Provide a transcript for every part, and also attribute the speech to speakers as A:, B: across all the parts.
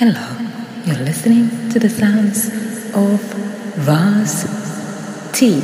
A: Hello, you're listening to the sounds of Ras T.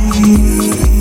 B: えっ?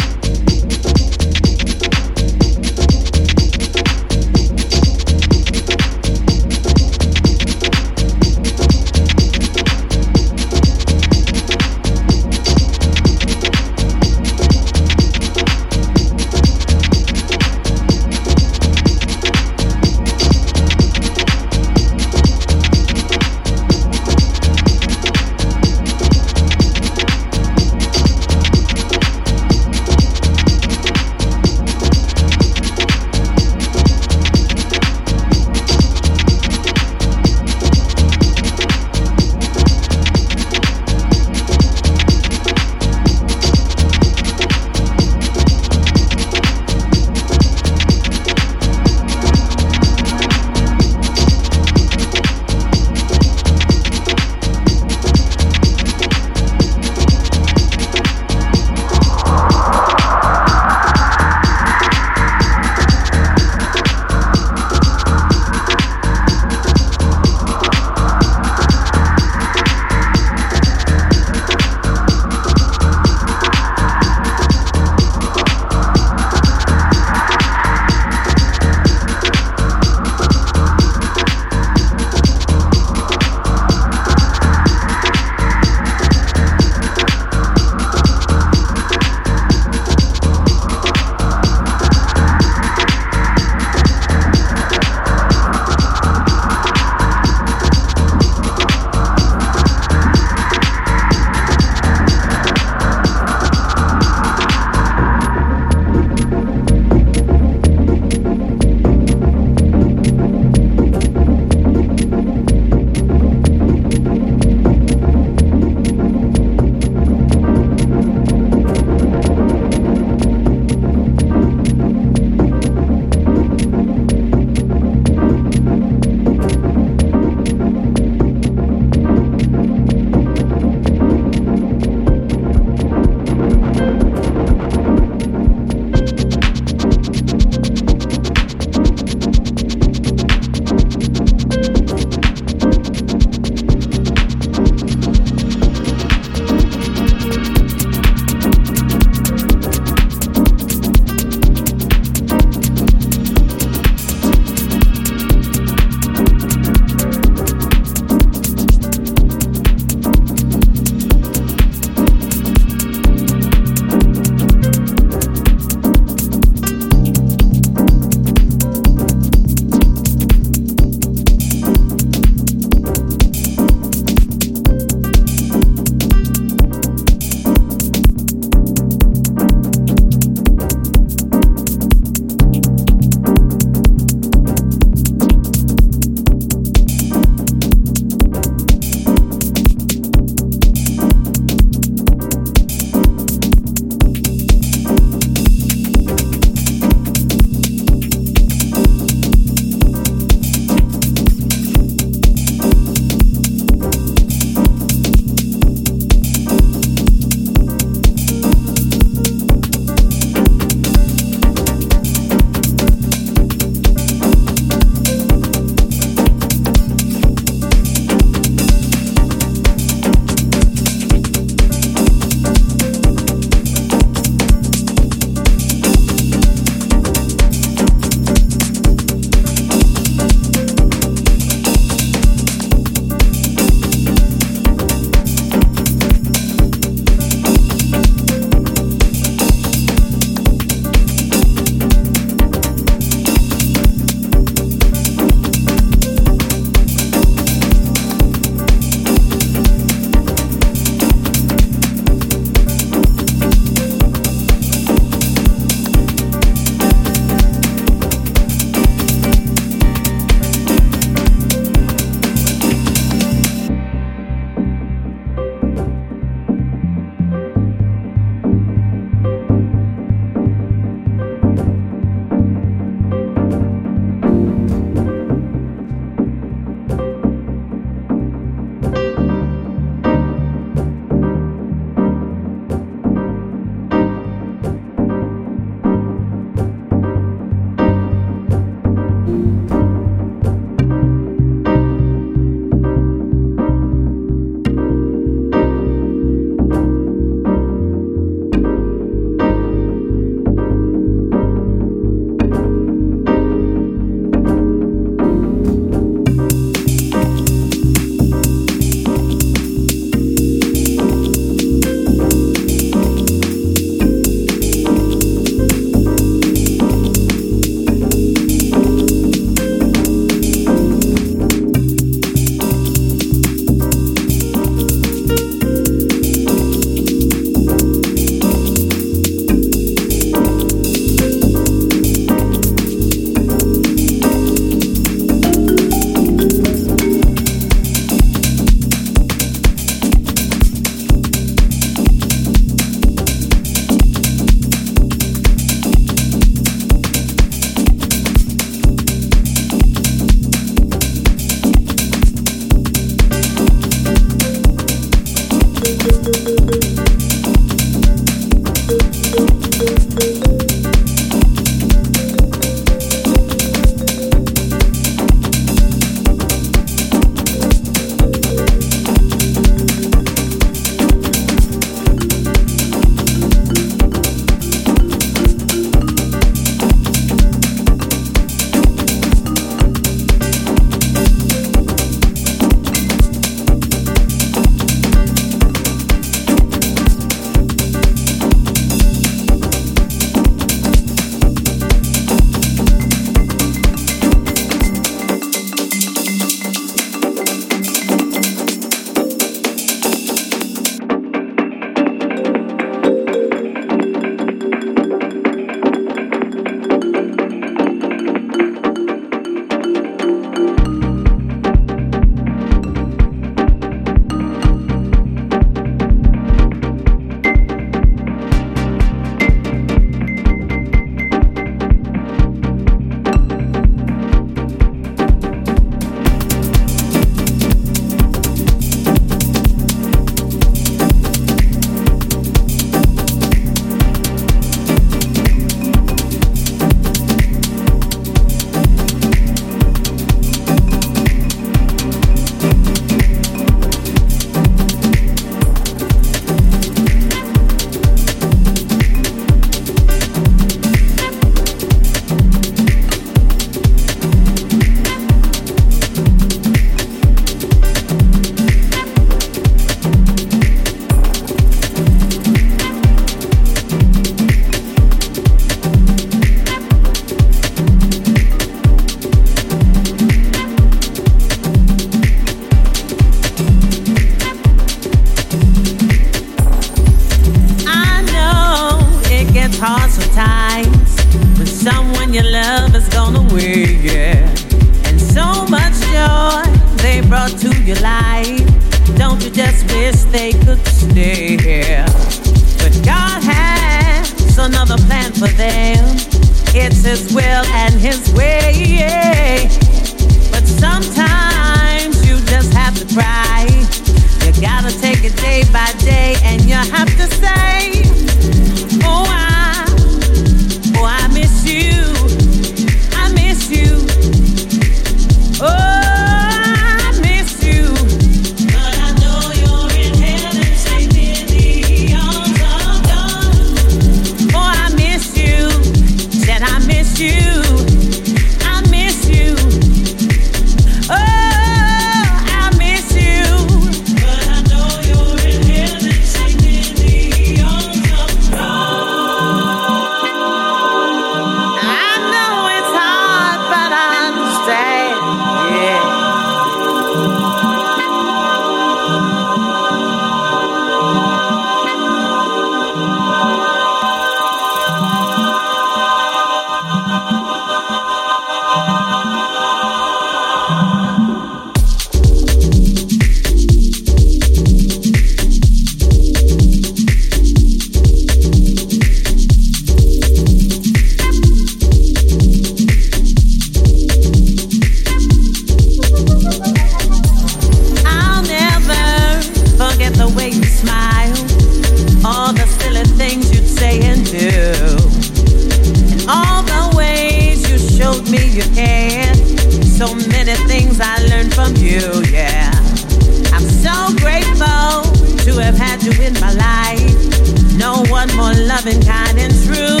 B: loving kind and true.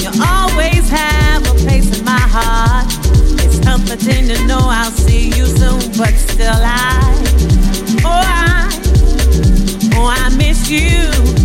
B: You always have a place in my heart. It's comforting to know I'll see you soon, but still I, oh I, oh I miss you.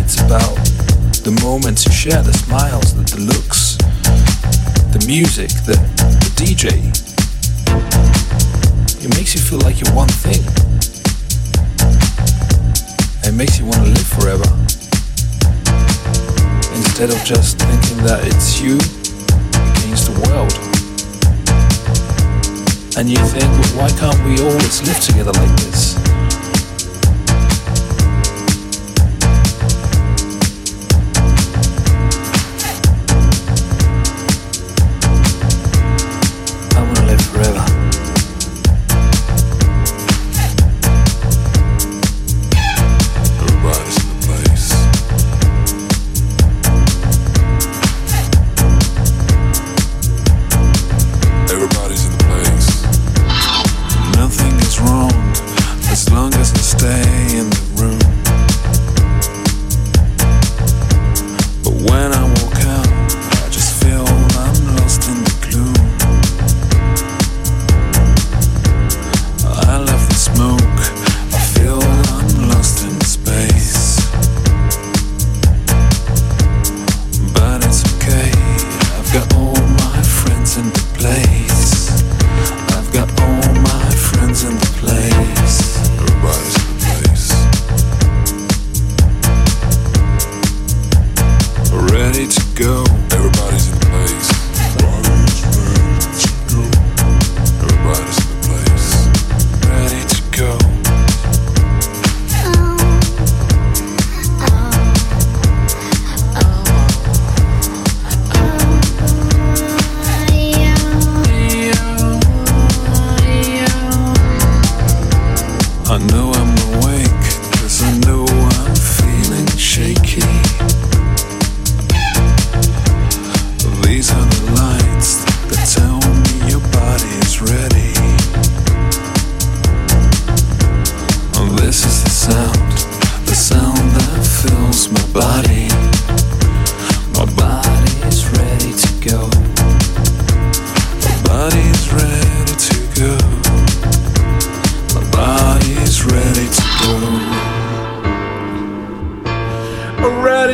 C: It's about the moments you share, the smiles, the, the looks, the music, the, the DJ. It makes you feel like you're one thing. It makes you want to live forever. Instead of just thinking that it's you against the world and you think, well, why can't we always live together like this?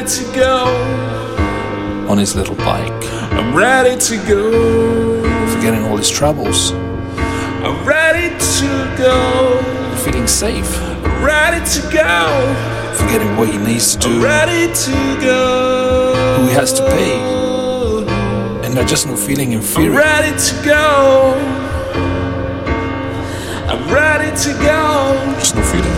C: to go. On his little bike. I'm ready to go. Forgetting all his troubles. I'm ready to go. Feeling safe. I'm ready to go. Forgetting what he needs to do. I'm ready to go. Who he has to pay. And I just no feeling inferior. I'm ready to go. I'm ready to go. Just no feeling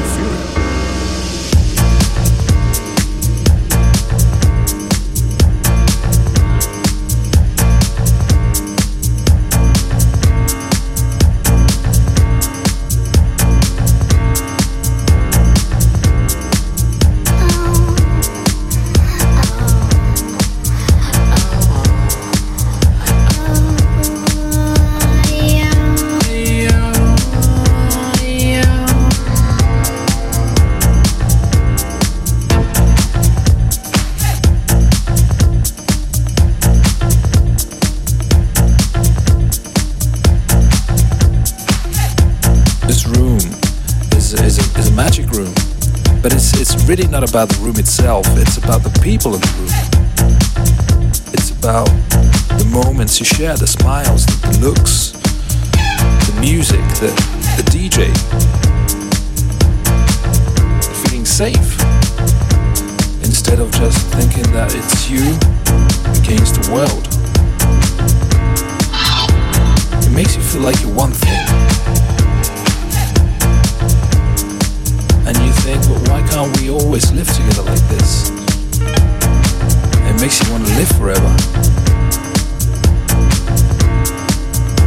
C: about the room itself, it's about the people in the room.
D: It's about the moments you share, the smiles, the looks, the music, the, the DJ, the feeling safe. Instead of just thinking that it's you against the world, it makes you feel like you're one thing. said, but why can't we always live together like this? It makes you want to live forever.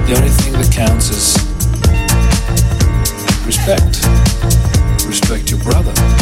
D: The only thing that counts is respect. Respect your brother.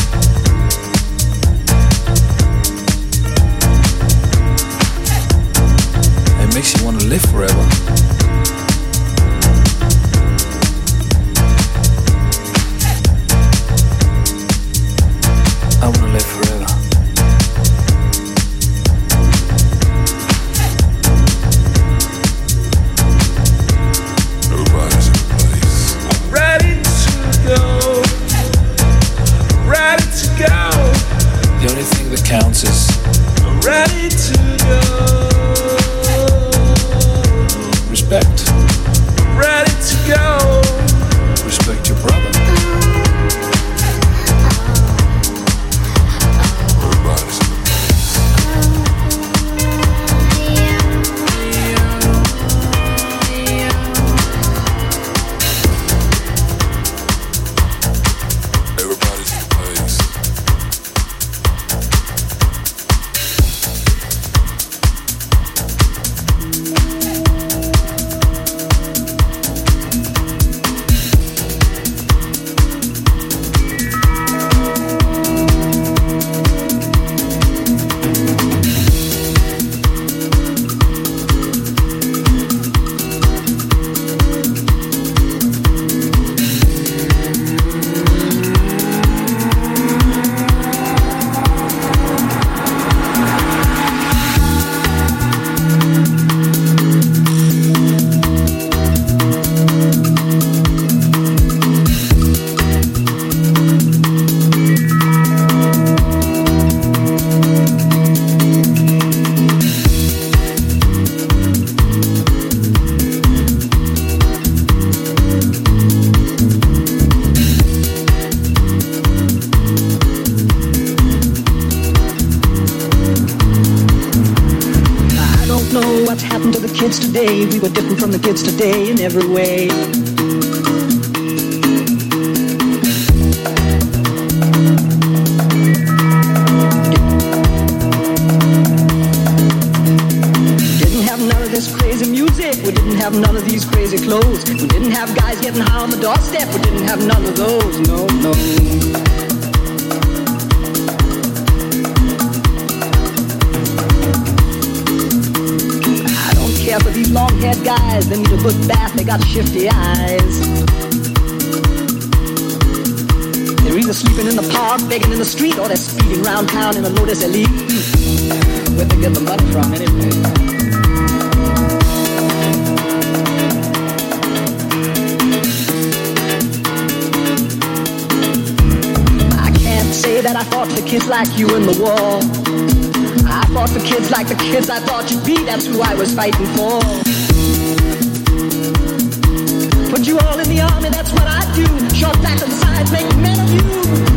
E: like you in the war. I fought for kids like the kids I thought you'd be, that's who I was fighting for. Put you all in the army, that's what I do. Short back and sides make men of you.